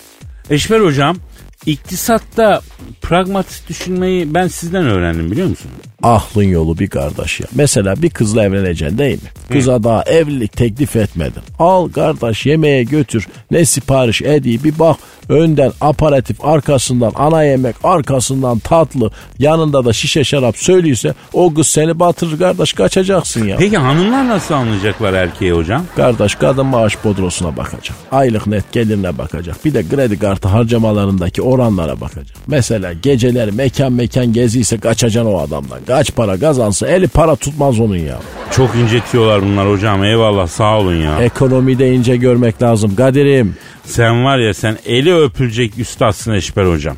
[SPEAKER 3] Eşver hocam iktisatta pragmatist düşünmeyi ben sizden öğrendim biliyor musun?
[SPEAKER 4] Ahlın yolu bir kardeş ya. Mesela bir kızla evleneceksin değil mi? Kıza daha evlilik teklif etmedin. Al kardeş yemeğe götür. Ne sipariş ediyor bir bak. Önden aparatif arkasından ana yemek arkasından tatlı yanında da şişe şarap söylüyorsa o kız seni batırır kardeş kaçacaksın ya.
[SPEAKER 3] Peki hanımlar nasıl anlayacaklar erkeği hocam?
[SPEAKER 4] Kardeş kadın maaş bodrosuna bakacak. Aylık net gelirine bakacak. Bir de kredi kartı harcamalarındaki oranlara bakacak. Mesela geceleri mekan mekan geziyse kaçacaksın o adamdan. Kaç para kazansa eli para tutmaz onun ya.
[SPEAKER 3] Çok incetiyorlar bunlar hocam eyvallah sağ olun ya.
[SPEAKER 4] Ekonomiyi de ince görmek lazım Kadir'im.
[SPEAKER 3] Sen var ya sen eli öpülecek üstadsın Eşber hocam.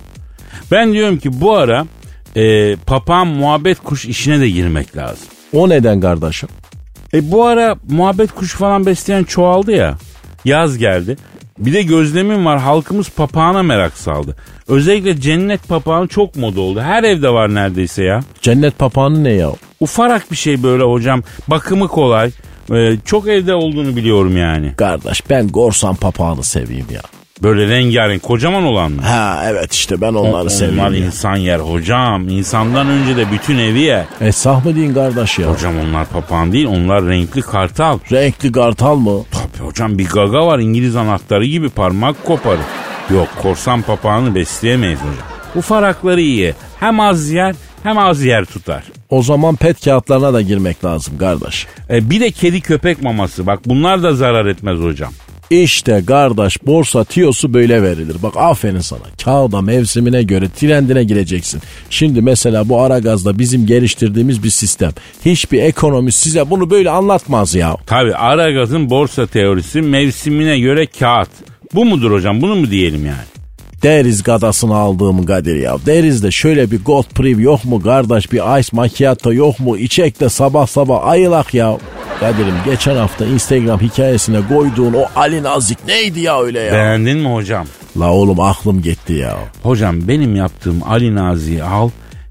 [SPEAKER 3] Ben diyorum ki bu ara e, papağan muhabbet kuş işine de girmek lazım.
[SPEAKER 4] O neden kardeşim?
[SPEAKER 3] E bu ara muhabbet kuşu falan besleyen çoğaldı ya. Yaz geldi. Bir de gözlemim var halkımız papağana merak saldı. Özellikle cennet papağanı çok moda oldu. Her evde var neredeyse ya.
[SPEAKER 4] Cennet papağanı ne ya?
[SPEAKER 3] Ufarak bir şey böyle hocam. Bakımı kolay. Ee, çok evde olduğunu biliyorum yani.
[SPEAKER 4] Kardeş ben korsan papağanı seveyim ya.
[SPEAKER 3] Böyle rengarenk kocaman olan mı?
[SPEAKER 4] Ha evet işte ben onları
[SPEAKER 3] Onlar
[SPEAKER 4] seviyorum ya.
[SPEAKER 3] insan yer hocam. İnsandan önce de bütün evi yer.
[SPEAKER 4] Esah mı deyin kardeş ya?
[SPEAKER 3] Hocam onlar papağan değil onlar renkli kartal.
[SPEAKER 4] Renkli kartal mı?
[SPEAKER 3] Tabii hocam bir gaga var İngiliz anahtarı gibi parmak koparır. Yok korsan papağanı besleyemeyiz hocam. Ufarakları iyi. Hem az yer hem az yer tutar.
[SPEAKER 4] O zaman pet kağıtlarına da girmek lazım kardeş.
[SPEAKER 3] E, bir de kedi köpek maması. Bak bunlar da zarar etmez hocam.
[SPEAKER 4] İşte kardeş borsa tiyosu böyle verilir. Bak aferin sana. Kağıda mevsimine göre trendine gireceksin. Şimdi mesela bu ara gazda bizim geliştirdiğimiz bir sistem. Hiçbir ekonomist size bunu böyle anlatmaz ya.
[SPEAKER 3] Tabi Aragaz'ın borsa teorisi mevsimine göre kağıt. Bu mudur hocam bunu mu diyelim yani?
[SPEAKER 4] Deriz gadasını aldığım Kadir ya. Deriz de şöyle bir gold priv yok mu kardeş bir ice macchiato yok mu? İçek de sabah sabah ayılak ya. Kadir'im geçen hafta Instagram hikayesine koyduğun o Ali Nazik neydi ya öyle ya?
[SPEAKER 3] Beğendin mi hocam?
[SPEAKER 4] La oğlum aklım gitti ya.
[SPEAKER 3] Hocam benim yaptığım Ali Nazi'yi al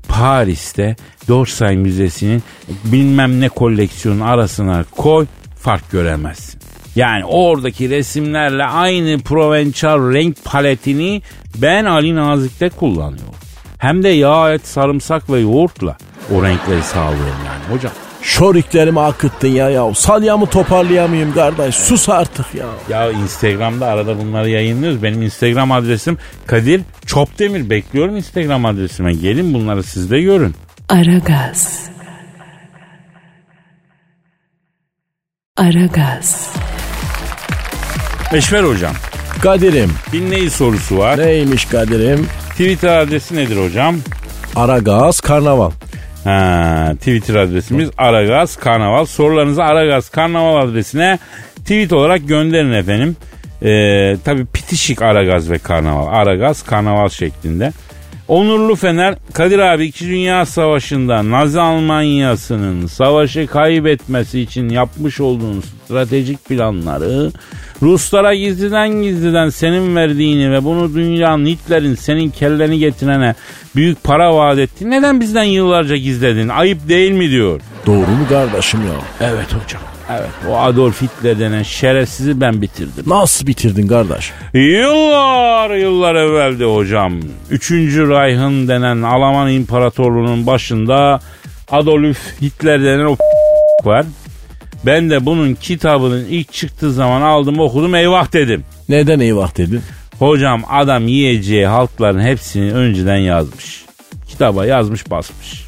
[SPEAKER 3] Paris'te Dorsay Müzesi'nin bilmem ne koleksiyonun arasına koy fark göremezsin. Yani oradaki resimlerle aynı Provençal renk paletini ben Ali Nazik'te kullanıyorum. Hem de yağ, et, sarımsak ve yoğurtla o renkleri sağlıyorum yani hocam.
[SPEAKER 4] Şoriklerimi akıttın ya ya. Salyamı toparlayamayayım kardeş. Sus artık ya.
[SPEAKER 3] Ya Instagram'da arada bunları yayınlıyoruz. Benim Instagram adresim Kadir Çopdemir. Bekliyorum Instagram adresime. Gelin bunları siz de görün.
[SPEAKER 2] Aragaz. Aragaz.
[SPEAKER 3] Eşver hocam.
[SPEAKER 4] Kadir'im.
[SPEAKER 3] Dinleyici sorusu var.
[SPEAKER 4] Neymiş Kadir'im?
[SPEAKER 3] Twitter adresi nedir hocam?
[SPEAKER 4] Aragaz Karnaval.
[SPEAKER 3] Ha, Twitter adresimiz Aragaz Karnaval. Sorularınızı Aragaz Karnaval adresine tweet olarak gönderin efendim. Ee, Tabi pitişik Aragaz ve Karnaval. Aragaz Karnaval şeklinde. Onurlu Fener, Kadir abi 2. Dünya Savaşı'nda Nazi Almanyası'nın savaşı kaybetmesi için yapmış olduğun stratejik planları Ruslara gizliden gizliden senin verdiğini ve bunu dünyanın Hitler'in senin kelleni getirene büyük para vaat etti. Neden bizden yıllarca gizledin? Ayıp değil mi diyor.
[SPEAKER 4] Doğru mu kardeşim ya?
[SPEAKER 3] Evet hocam. Evet o Adolf Hitler denen şerefsizi ben bitirdim.
[SPEAKER 4] Nasıl bitirdin kardeş?
[SPEAKER 3] Yıllar yıllar evveldi hocam. Üçüncü Reich'ın denen Alman İmparatorluğu'nun başında Adolf Hitler denen o var. Ben de bunun kitabının ilk çıktığı zaman aldım okudum eyvah dedim.
[SPEAKER 4] Neden eyvah dedin?
[SPEAKER 3] Hocam adam yiyeceği halkların hepsini önceden yazmış. kitaba yazmış basmış.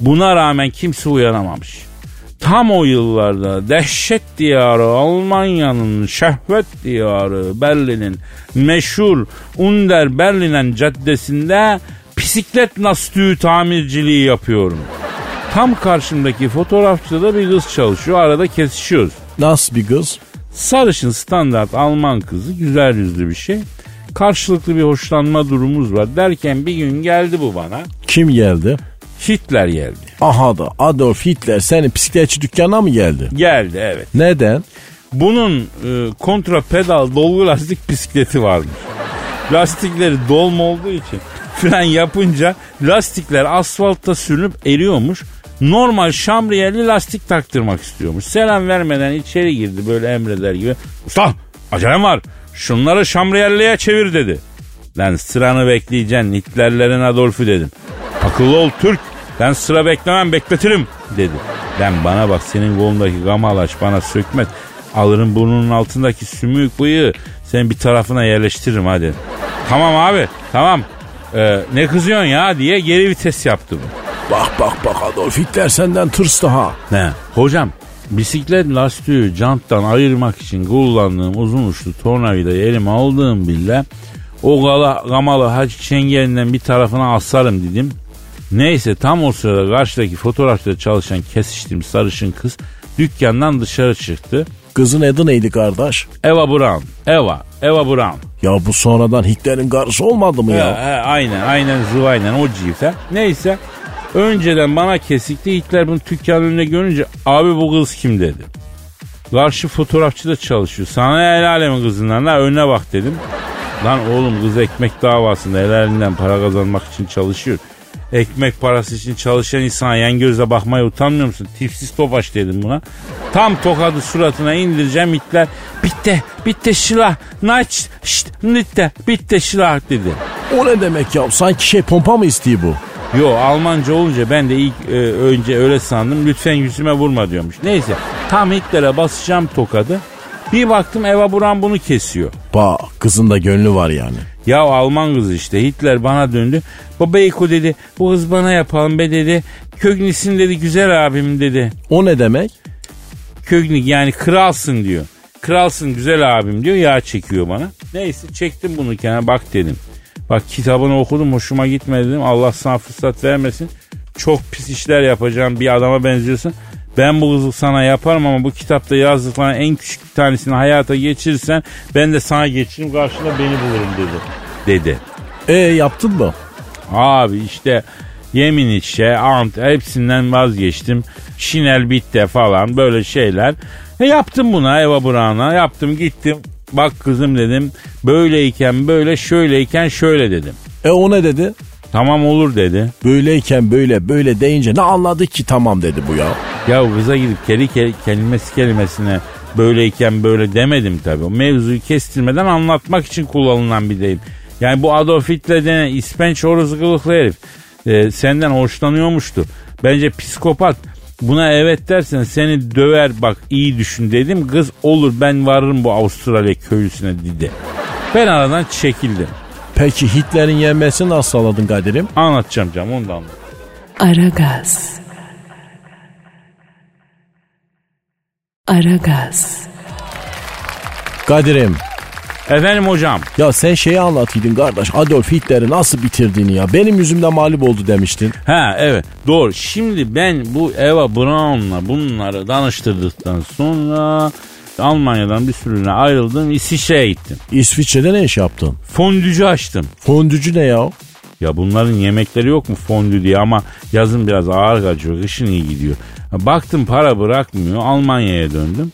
[SPEAKER 3] Buna rağmen kimse uyanamamış. Tam o yıllarda dehşet diyarı Almanya'nın şehvet diyarı Berlin'in meşhur Under Berlinen caddesinde bisiklet lastiği tamirciliği yapıyorum. Tam karşımdaki fotoğrafçıda da bir kız çalışıyor. Arada kesişiyoruz.
[SPEAKER 4] Nasıl bir kız?
[SPEAKER 3] Sarışın standart Alman kızı güzel yüzlü bir şey. Karşılıklı bir hoşlanma durumumuz var derken bir gün geldi bu bana.
[SPEAKER 4] Kim geldi?
[SPEAKER 3] Hitler geldi.
[SPEAKER 4] Aha da Adolf Hitler senin bisikletçi dükkanına mı geldi?
[SPEAKER 3] Geldi evet.
[SPEAKER 4] Neden?
[SPEAKER 3] Bunun e, kontra pedal dolgu lastik bisikleti varmış. Lastikleri dolma olduğu için fren yapınca lastikler asfaltta sürünüp eriyormuş. Normal şamriyeli lastik taktırmak istiyormuş. Selam vermeden içeri girdi böyle emreder gibi. Usta acelem var şunları şamriyelliye çevir dedi. Lan sıranı bekleyeceksin Hitlerlerin Adolf'u dedim. Akıllı ol Türk ben sıra beklemem bekletirim dedi. Ben bana bak senin kolundaki gamalaş bana sökmez. Alırım burnunun altındaki sümük bıyığı senin bir tarafına yerleştiririm hadi. Tamam abi tamam Ee, ne kızıyorsun ya diye geri vites yaptı bu.
[SPEAKER 4] Bak bak bak Adolf Hitler senden tırstı ha.
[SPEAKER 3] Ne? Hocam bisiklet lastiği janttan ayırmak için kullandığım uzun uçlu tornavidayı elime aldığım bile o gala, gamalı haç çengelinden bir tarafına asarım dedim. Neyse tam o sırada karşıdaki fotoğrafta çalışan kesiştiğim sarışın kız dükkandan dışarı çıktı.
[SPEAKER 4] Kızın adı neydi kardeş?
[SPEAKER 3] Eva Brown. Eva. Eva Brown.
[SPEAKER 4] Ya bu sonradan Hitler'in karısı olmadı mı
[SPEAKER 3] He,
[SPEAKER 4] ya?
[SPEAKER 3] he, aynen aynen zıvaynen o cife. Neyse önceden bana kesikti Hitler bunu dükkanın önüne görünce abi bu kız kim dedi. Karşı fotoğrafçı da çalışıyor. Sana el alemin kızından la önüne bak dedim. Lan oğlum kız ekmek davasında el elinden para kazanmak için çalışıyor. Ekmek parası için çalışan insana yan gözle bakmaya utanmıyor musun? Tipsiz topaş dedim buna. Tam tokadı suratına indireceğim Hitler. Bitti, bitti şilah, naç, şşt, bitti, bitti şilah dedi.
[SPEAKER 4] O ne demek ya? Sanki şey pompa mı istiyor bu?
[SPEAKER 3] Yo Almanca olunca ben de ilk e, önce öyle sandım. Lütfen yüzüme vurma diyormuş. Neyse tam Hitler'e basacağım tokadı. Bir baktım Eva Buran bunu kesiyor.
[SPEAKER 4] Bak kızın da gönlü var yani.
[SPEAKER 3] Ya Alman kızı işte Hitler bana döndü. Baba Eko dedi bu kız bana yapalım be dedi. Kögnis'in dedi güzel abim dedi.
[SPEAKER 4] O ne demek?
[SPEAKER 3] Kögnik yani kralsın diyor. Kralsın güzel abim diyor yağ çekiyor bana. Neyse çektim bunu kenara bak dedim. Bak kitabını okudum hoşuma gitmedi dedim. Allah sana fırsat vermesin. Çok pis işler yapacağım bir adama benziyorsun. Ben bu kızı sana yaparım ama bu kitapta yazdıkların en küçük bir tanesini hayata geçirirsen ben de sana geçiririm karşında beni bulurum dedi. Dedi.
[SPEAKER 4] E yaptın mı?
[SPEAKER 3] Abi işte yemin içe, ant hepsinden vazgeçtim. Şinel bitti falan böyle şeyler. E yaptım buna Eva Brown'a yaptım gittim. Bak kızım dedim böyleyken böyle şöyleyken şöyle dedim.
[SPEAKER 4] E o ne dedi?
[SPEAKER 3] Tamam olur dedi.
[SPEAKER 4] Böyleyken böyle böyle deyince ne anladık ki tamam dedi bu ya.
[SPEAKER 3] Ya kıza gidip keli, keli kelimesi kelimesine böyleyken böyle demedim tabii. O mevzuyu kestirmeden anlatmak için kullanılan bir deyim. Yani bu Adolf Hitler denen ispenç horozu kılıklı herif e, senden hoşlanıyormuştu. Bence psikopat. Buna evet dersen seni döver bak iyi düşün dedim. Kız olur ben varırım bu Avustralya köylüsüne dedi. Ben aradan çekildim.
[SPEAKER 4] Peki Hitler'in yenmesini nasıl sağladın Kadir'im?
[SPEAKER 3] Anlatacağım canım onu da anlat.
[SPEAKER 2] Aragaz. Aragaz.
[SPEAKER 4] Kadir'im
[SPEAKER 3] Efendim hocam.
[SPEAKER 4] ya sen şeyi anlatıydın kardeş Adolf Hitler'i nasıl bitirdiğini ya. Benim yüzümden mağlup oldu demiştin.
[SPEAKER 3] Ha evet doğru. Şimdi ben bu Eva Braun'la bunları danıştırdıktan sonra Almanya'dan bir sürüne ayrıldım. İsviçre'ye gittim.
[SPEAKER 4] İsviçre'de ne iş yaptın?
[SPEAKER 3] Fondücü açtım.
[SPEAKER 4] Fondücü ne ya?
[SPEAKER 3] Ya bunların yemekleri yok mu fondü diye ama yazın biraz ağır kaçıyor. Kışın iyi gidiyor. Baktım para bırakmıyor. Almanya'ya döndüm.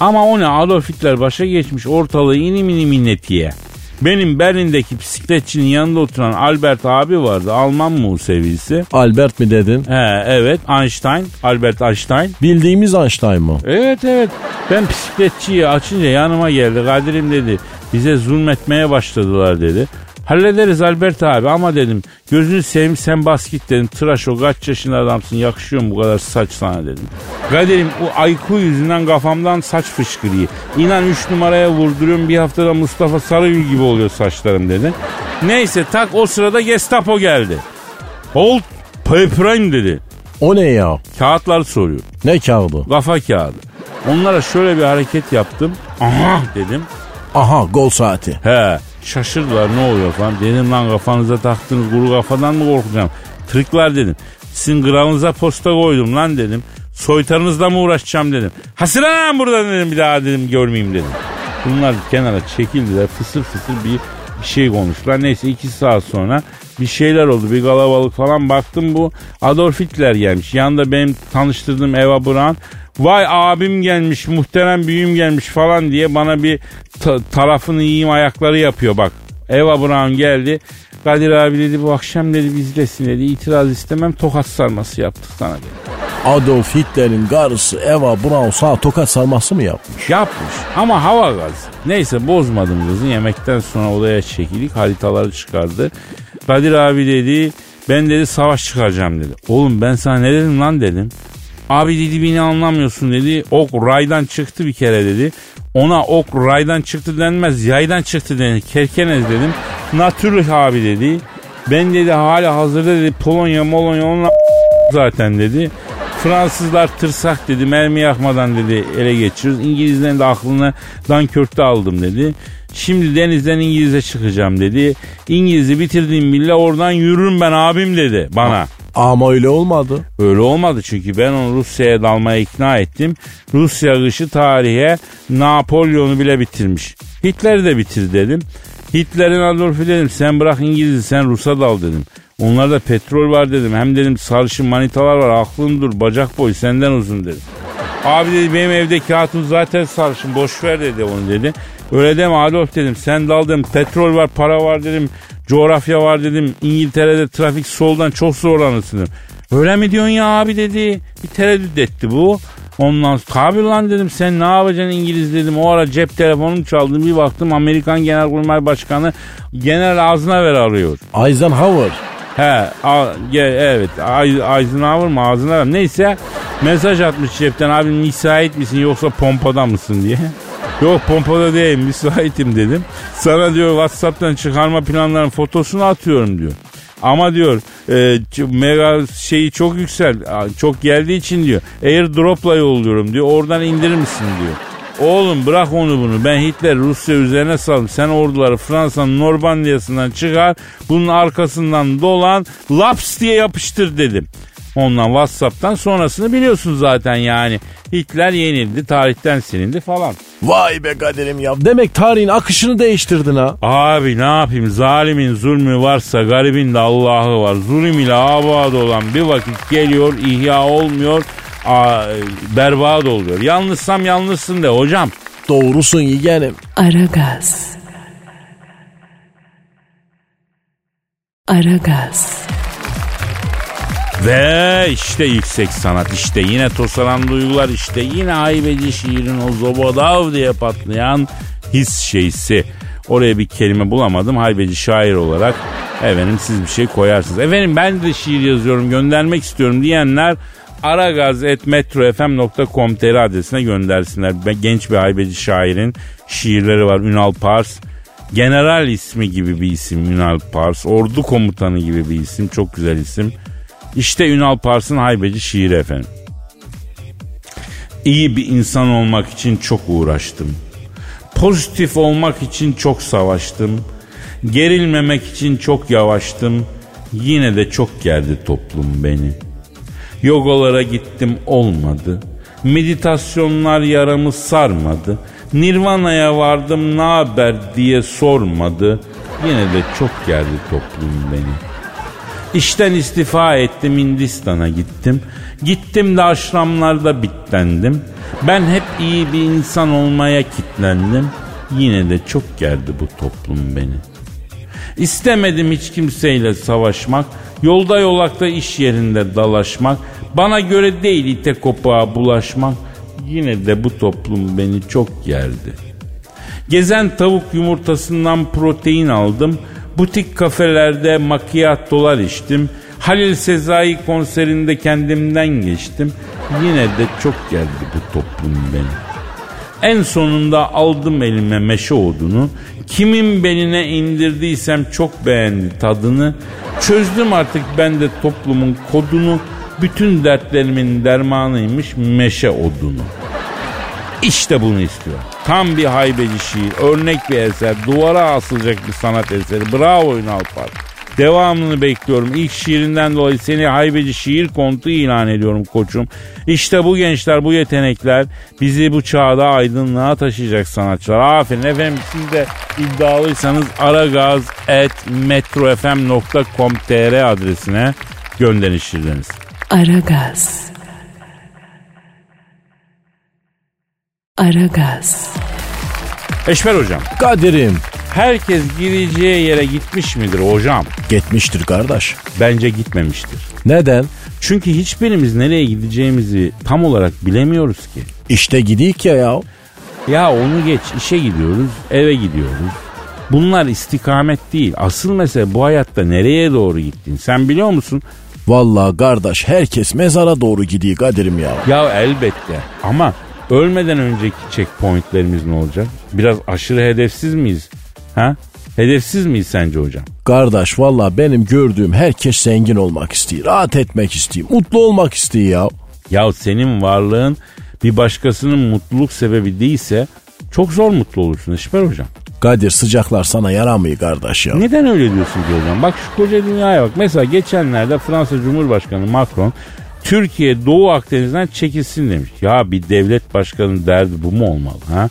[SPEAKER 3] Ama o ne Adolf Hitler başa geçmiş ortalığı inim inim innetiye. Benim Berlin'deki bisikletçinin yanında oturan Albert abi vardı. Alman Musevisi.
[SPEAKER 4] Albert mi dedin?
[SPEAKER 3] He evet Einstein. Albert Einstein.
[SPEAKER 4] Bildiğimiz Einstein mı?
[SPEAKER 3] Evet evet. Ben bisikletçiyi açınca yanıma geldi. Kadir'im dedi bize zulmetmeye başladılar dedi. Hallederiz Albert abi ama dedim gözünü seveyim sen bas git dedim. Tıraş o kaç yaşında adamsın yakışıyor mu bu kadar saç sana dedim. Kadir'im o ayku yüzünden kafamdan saç fışkırıyor. İnan 3 numaraya vurduruyorum bir haftada Mustafa Sarıgül gibi oluyor saçlarım dedi. Neyse tak o sırada Gestapo geldi. Old paper'ın dedi.
[SPEAKER 4] O ne ya?
[SPEAKER 3] Kağıtları soruyor.
[SPEAKER 4] Ne kağıdı?
[SPEAKER 3] Kafa kağıdı. Onlara şöyle bir hareket yaptım. Aha dedim.
[SPEAKER 4] Aha gol saati.
[SPEAKER 3] He şaşırdılar ne oluyor falan. Dedim lan kafanıza taktığınız kuru kafadan mı korkacağım? Trikler dedim. Sizin kralınıza posta koydum lan dedim. Soytarınızla mı uğraşacağım dedim. Hasıla lan buradan dedim bir daha dedim görmeyeyim dedim. Bunlar kenara çekildiler fısır fısır bir, bir şey konuştular. Neyse iki saat sonra bir şeyler oldu bir kalabalık falan baktım bu Adolf Hitler gelmiş. Yanında benim tanıştırdığım Eva Braun vay abim gelmiş muhterem büyüğüm gelmiş falan diye bana bir ta- tarafını yiyeyim ayakları yapıyor bak. Eva Braun geldi. Kadir abi dedi bu akşam dedi bizdesin dedi. İtiraz istemem tokat sarması yaptık sana dedi.
[SPEAKER 4] Adolf Hitler'in karısı Eva Braun sana tokat sarması mı yapmış?
[SPEAKER 3] Yapmış ama hava gazı. Neyse bozmadım kızı. Yemekten sonra odaya çekildik. Haritaları çıkardı. Kadir abi dedi ben dedi savaş çıkaracağım dedi. Oğlum ben sana ne dedim lan dedim. Abi dedi beni anlamıyorsun dedi. Ok raydan çıktı bir kere dedi. Ona ok raydan çıktı denmez yaydan çıktı denir. Kerkenez dedim. Natürlük abi dedi. Ben dedi hala hazırda dedi Polonya Molonya onunla zaten dedi. Fransızlar tırsak dedi mermi yakmadan dedi ele geçiriyoruz. İngilizlerin de aklını Dunkirk'te aldım dedi. Şimdi denizden İngiliz'e çıkacağım dedi. İngiliz'i bitirdiğim bile oradan yürürüm ben abim dedi bana.
[SPEAKER 4] Ama öyle olmadı.
[SPEAKER 3] Öyle olmadı çünkü ben onu Rusya'ya dalmaya ikna ettim. Rusya kışı tarihe Napolyon'u bile bitirmiş. Hitler'i de bitir dedim. Hitler'in Adolf'u dedim sen bırak İngiliz'i sen Rus'a dal dedim. Onlarda petrol var dedim. Hem dedim sarışın manitalar var aklın dur bacak boy senden uzun dedim. Abi dedi benim evdeki hatun zaten sarışın boş ver dedi onu dedi. Öyle deme Adolf dedim sen dal dedim petrol var para var dedim. Coğrafya var dedim. İngiltere'de trafik soldan çok zorlanırsın dedim. Öyle mi diyorsun ya abi dedi. Bir tereddüt etti bu. Ondan tabi lan dedim sen ne yapacaksın İngiliz dedim. O ara cep telefonum çaldı bir baktım Amerikan Genelkurmay Başkanı genel ağzına ver arıyor.
[SPEAKER 4] Eisenhower.
[SPEAKER 3] He a, ge, evet Eisenhower mı ağzına ver. Neyse mesaj atmış cepten abi müsait misin yoksa pompada mısın diye. Yok pompada değil müsaitim dedim. Sana diyor Whatsapp'tan çıkarma planların fotosunu atıyorum diyor. Ama diyor e, mega şeyi çok yüksel çok geldiği için diyor airdrop'la yolluyorum diyor oradan indirir misin diyor. Oğlum bırak onu bunu ben Hitler Rusya üzerine saldım sen orduları Fransa'nın Normandiyasından çıkar bunun arkasından dolan laps diye yapıştır dedim. Ondan Whatsapp'tan sonrasını biliyorsun zaten yani. Hitler yenildi, tarihten silindi falan.
[SPEAKER 4] Vay be kaderim ya. Demek tarihin akışını değiştirdin ha.
[SPEAKER 3] Abi ne yapayım zalimin zulmü varsa garibin de Allah'ı var. Zulüm ile abad olan bir vakit geliyor ihya olmuyor a, berbat oluyor. Yalnızsam yalnızsın de hocam.
[SPEAKER 4] Doğrusun yeğenim.
[SPEAKER 2] Aragaz. Aragaz.
[SPEAKER 3] Ve işte yüksek sanat işte yine tosaran duygular işte yine haybeci şiirin o zobodav diye patlayan his şeysi. Oraya bir kelime bulamadım haybeci şair olarak. Efendim siz bir şey koyarsınız. Efendim ben de şiir yazıyorum göndermek istiyorum diyenler aragaz.metrofm.com.tr adresine göndersinler. Genç bir haybeci şairin şiirleri var. Ünal Pars. General ismi gibi bir isim Ünal Pars. Ordu komutanı gibi bir isim. Çok güzel isim. İşte Ünal Pars'ın haybeci şiiri efendim. İyi bir insan olmak için çok uğraştım. Pozitif olmak için çok savaştım. Gerilmemek için çok yavaştım. Yine de çok gerdi toplum beni. Yogalara gittim olmadı. Meditasyonlar yaramı sarmadı. Nirvana'ya vardım ne haber diye sormadı. Yine de çok gerdi toplum beni. İşten istifa ettim Hindistan'a gittim. Gittim de aşramlarda bitlendim. Ben hep iyi bir insan olmaya kitlendim. Yine de çok gerdi bu toplum beni. İstemedim hiç kimseyle savaşmak. Yolda yolakta iş yerinde dalaşmak. Bana göre değil ite kopağa bulaşmak. Yine de bu toplum beni çok yerdi. Gezen tavuk yumurtasından protein aldım. Butik kafelerde macchiatolar içtim. Halil Sezai konserinde kendimden geçtim. Yine de çok geldi bu toplum beni. En sonunda aldım elime meşe odunu. Kimin beline indirdiysem çok beğendi tadını. Çözdüm artık ben de toplumun kodunu. Bütün dertlerimin dermanıymış meşe odunu. İşte bunu istiyor. Tam bir haybeci şiir, örnek bir eser, duvara asılacak bir sanat eseri. Bravo Ünal Park. Devamını bekliyorum. İlk şiirinden dolayı seni haybeci şiir kontu ilan ediyorum koçum. İşte bu gençler, bu yetenekler bizi bu çağda aydınlığa taşıyacak sanatçılar. Aferin efendim siz de iddialıysanız aragaz.metrofm.com.tr adresine gönderin şiirlerinizi.
[SPEAKER 2] Aragaz. Aragaz.
[SPEAKER 3] Eşver hocam.
[SPEAKER 4] Kadir'im
[SPEAKER 3] Herkes gireceği yere gitmiş midir hocam?
[SPEAKER 4] gitmiştir kardeş.
[SPEAKER 3] Bence gitmemiştir.
[SPEAKER 4] Neden?
[SPEAKER 3] Çünkü hiçbirimiz nereye gideceğimizi tam olarak bilemiyoruz ki.
[SPEAKER 4] İşte gidik ya ya.
[SPEAKER 3] Ya onu geç işe gidiyoruz, eve gidiyoruz. Bunlar istikamet değil. Asıl mesele bu hayatta nereye doğru gittin? Sen biliyor musun?
[SPEAKER 4] Vallahi kardeş herkes mezara doğru gidiyor Kadir'im ya.
[SPEAKER 3] Ya elbette ama ölmeden önceki checkpointlerimiz ne olacak? Biraz aşırı hedefsiz miyiz? Ha? Hedefsiz miyiz sence hocam?
[SPEAKER 4] Kardeş valla benim gördüğüm herkes zengin olmak istiyor. Rahat etmek istiyor. Mutlu olmak istiyor ya.
[SPEAKER 3] Ya senin varlığın bir başkasının mutluluk sebebi değilse çok zor mutlu olursun Eşber hocam.
[SPEAKER 4] Kadir sıcaklar sana yaramıyor kardeş ya.
[SPEAKER 3] Neden öyle diyorsun ki hocam? Bak şu koca dünyaya bak. Mesela geçenlerde Fransa Cumhurbaşkanı Macron Türkiye Doğu Akdeniz'den çekilsin demiş. Ya bir devlet başkanının derdi bu mu olmalı ha?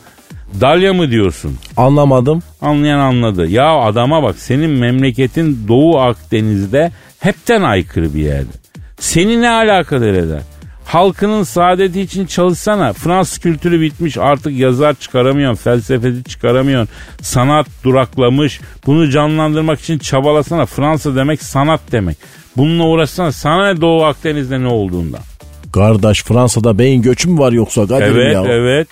[SPEAKER 3] Dalya mı diyorsun?
[SPEAKER 4] Anlamadım.
[SPEAKER 3] Anlayan anladı. Ya adama bak senin memleketin Doğu Akdeniz'de hepten aykırı bir yerde. Seni ne alakadar eder? Halkının saadeti için çalışsana. Fransız kültürü bitmiş artık yazar çıkaramıyorsun, felsefeci çıkaramıyorsun. Sanat duraklamış. Bunu canlandırmak için çabalasana. Fransa demek sanat demek. Bununla uğraşsana. Sana ne Doğu Akdeniz'de ne olduğundan.
[SPEAKER 4] Kardeş Fransa'da beyin göçü mü var yoksa Kadir'im
[SPEAKER 3] Evet
[SPEAKER 4] ya?
[SPEAKER 3] evet.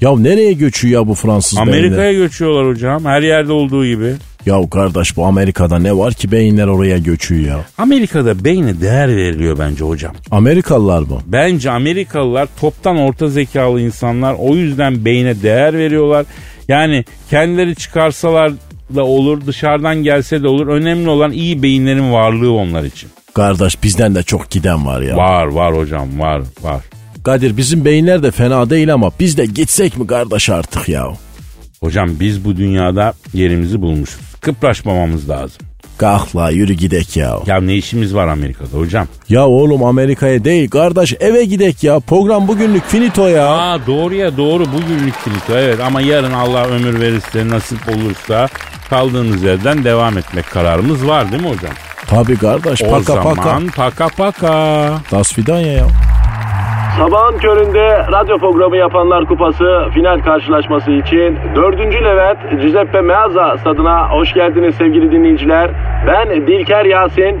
[SPEAKER 4] Ya nereye göçüyor ya bu Fransız beyinler?
[SPEAKER 3] Amerika'ya göçüyorlar hocam. Her yerde olduğu gibi.
[SPEAKER 4] Ya kardeş bu Amerika'da ne var ki beyinler oraya göçüyor ya?
[SPEAKER 3] Amerika'da beyne değer veriliyor bence hocam.
[SPEAKER 4] Amerikalılar mı?
[SPEAKER 3] Bence Amerikalılar toptan orta zekalı insanlar o yüzden beyne değer veriyorlar. Yani kendileri çıkarsalar da olur dışarıdan gelse de olur. Önemli olan iyi beyinlerin varlığı onlar için.
[SPEAKER 4] Kardeş bizden de çok giden var ya.
[SPEAKER 3] Var var hocam var var.
[SPEAKER 4] Kadir bizim beyinler de fena değil ama biz de gitsek mi kardeş artık ya?
[SPEAKER 3] Hocam biz bu dünyada yerimizi bulmuşuz. Kıpraşmamamız lazım.
[SPEAKER 4] Kalk la yürü gidek ya.
[SPEAKER 3] Ya ne işimiz var Amerika'da hocam?
[SPEAKER 4] Ya oğlum Amerika'ya değil kardeş eve gidek ya. Program bugünlük finito ya.
[SPEAKER 3] Aa doğru ya doğru bugünlük finito evet ama yarın Allah ömür verirse nasip olursa kaldığımız yerden devam etmek kararımız var değil mi hocam?
[SPEAKER 4] Tabii kardeş
[SPEAKER 3] O
[SPEAKER 4] paka
[SPEAKER 3] zaman
[SPEAKER 4] paka.
[SPEAKER 3] paka paka.
[SPEAKER 4] Das ya.
[SPEAKER 1] Sabahın köründe radyo programı yapanlar kupası final karşılaşması için 4. Levent Giuseppe Meazza stadına hoş geldiniz sevgili dinleyiciler. Ben Dilker Yasin.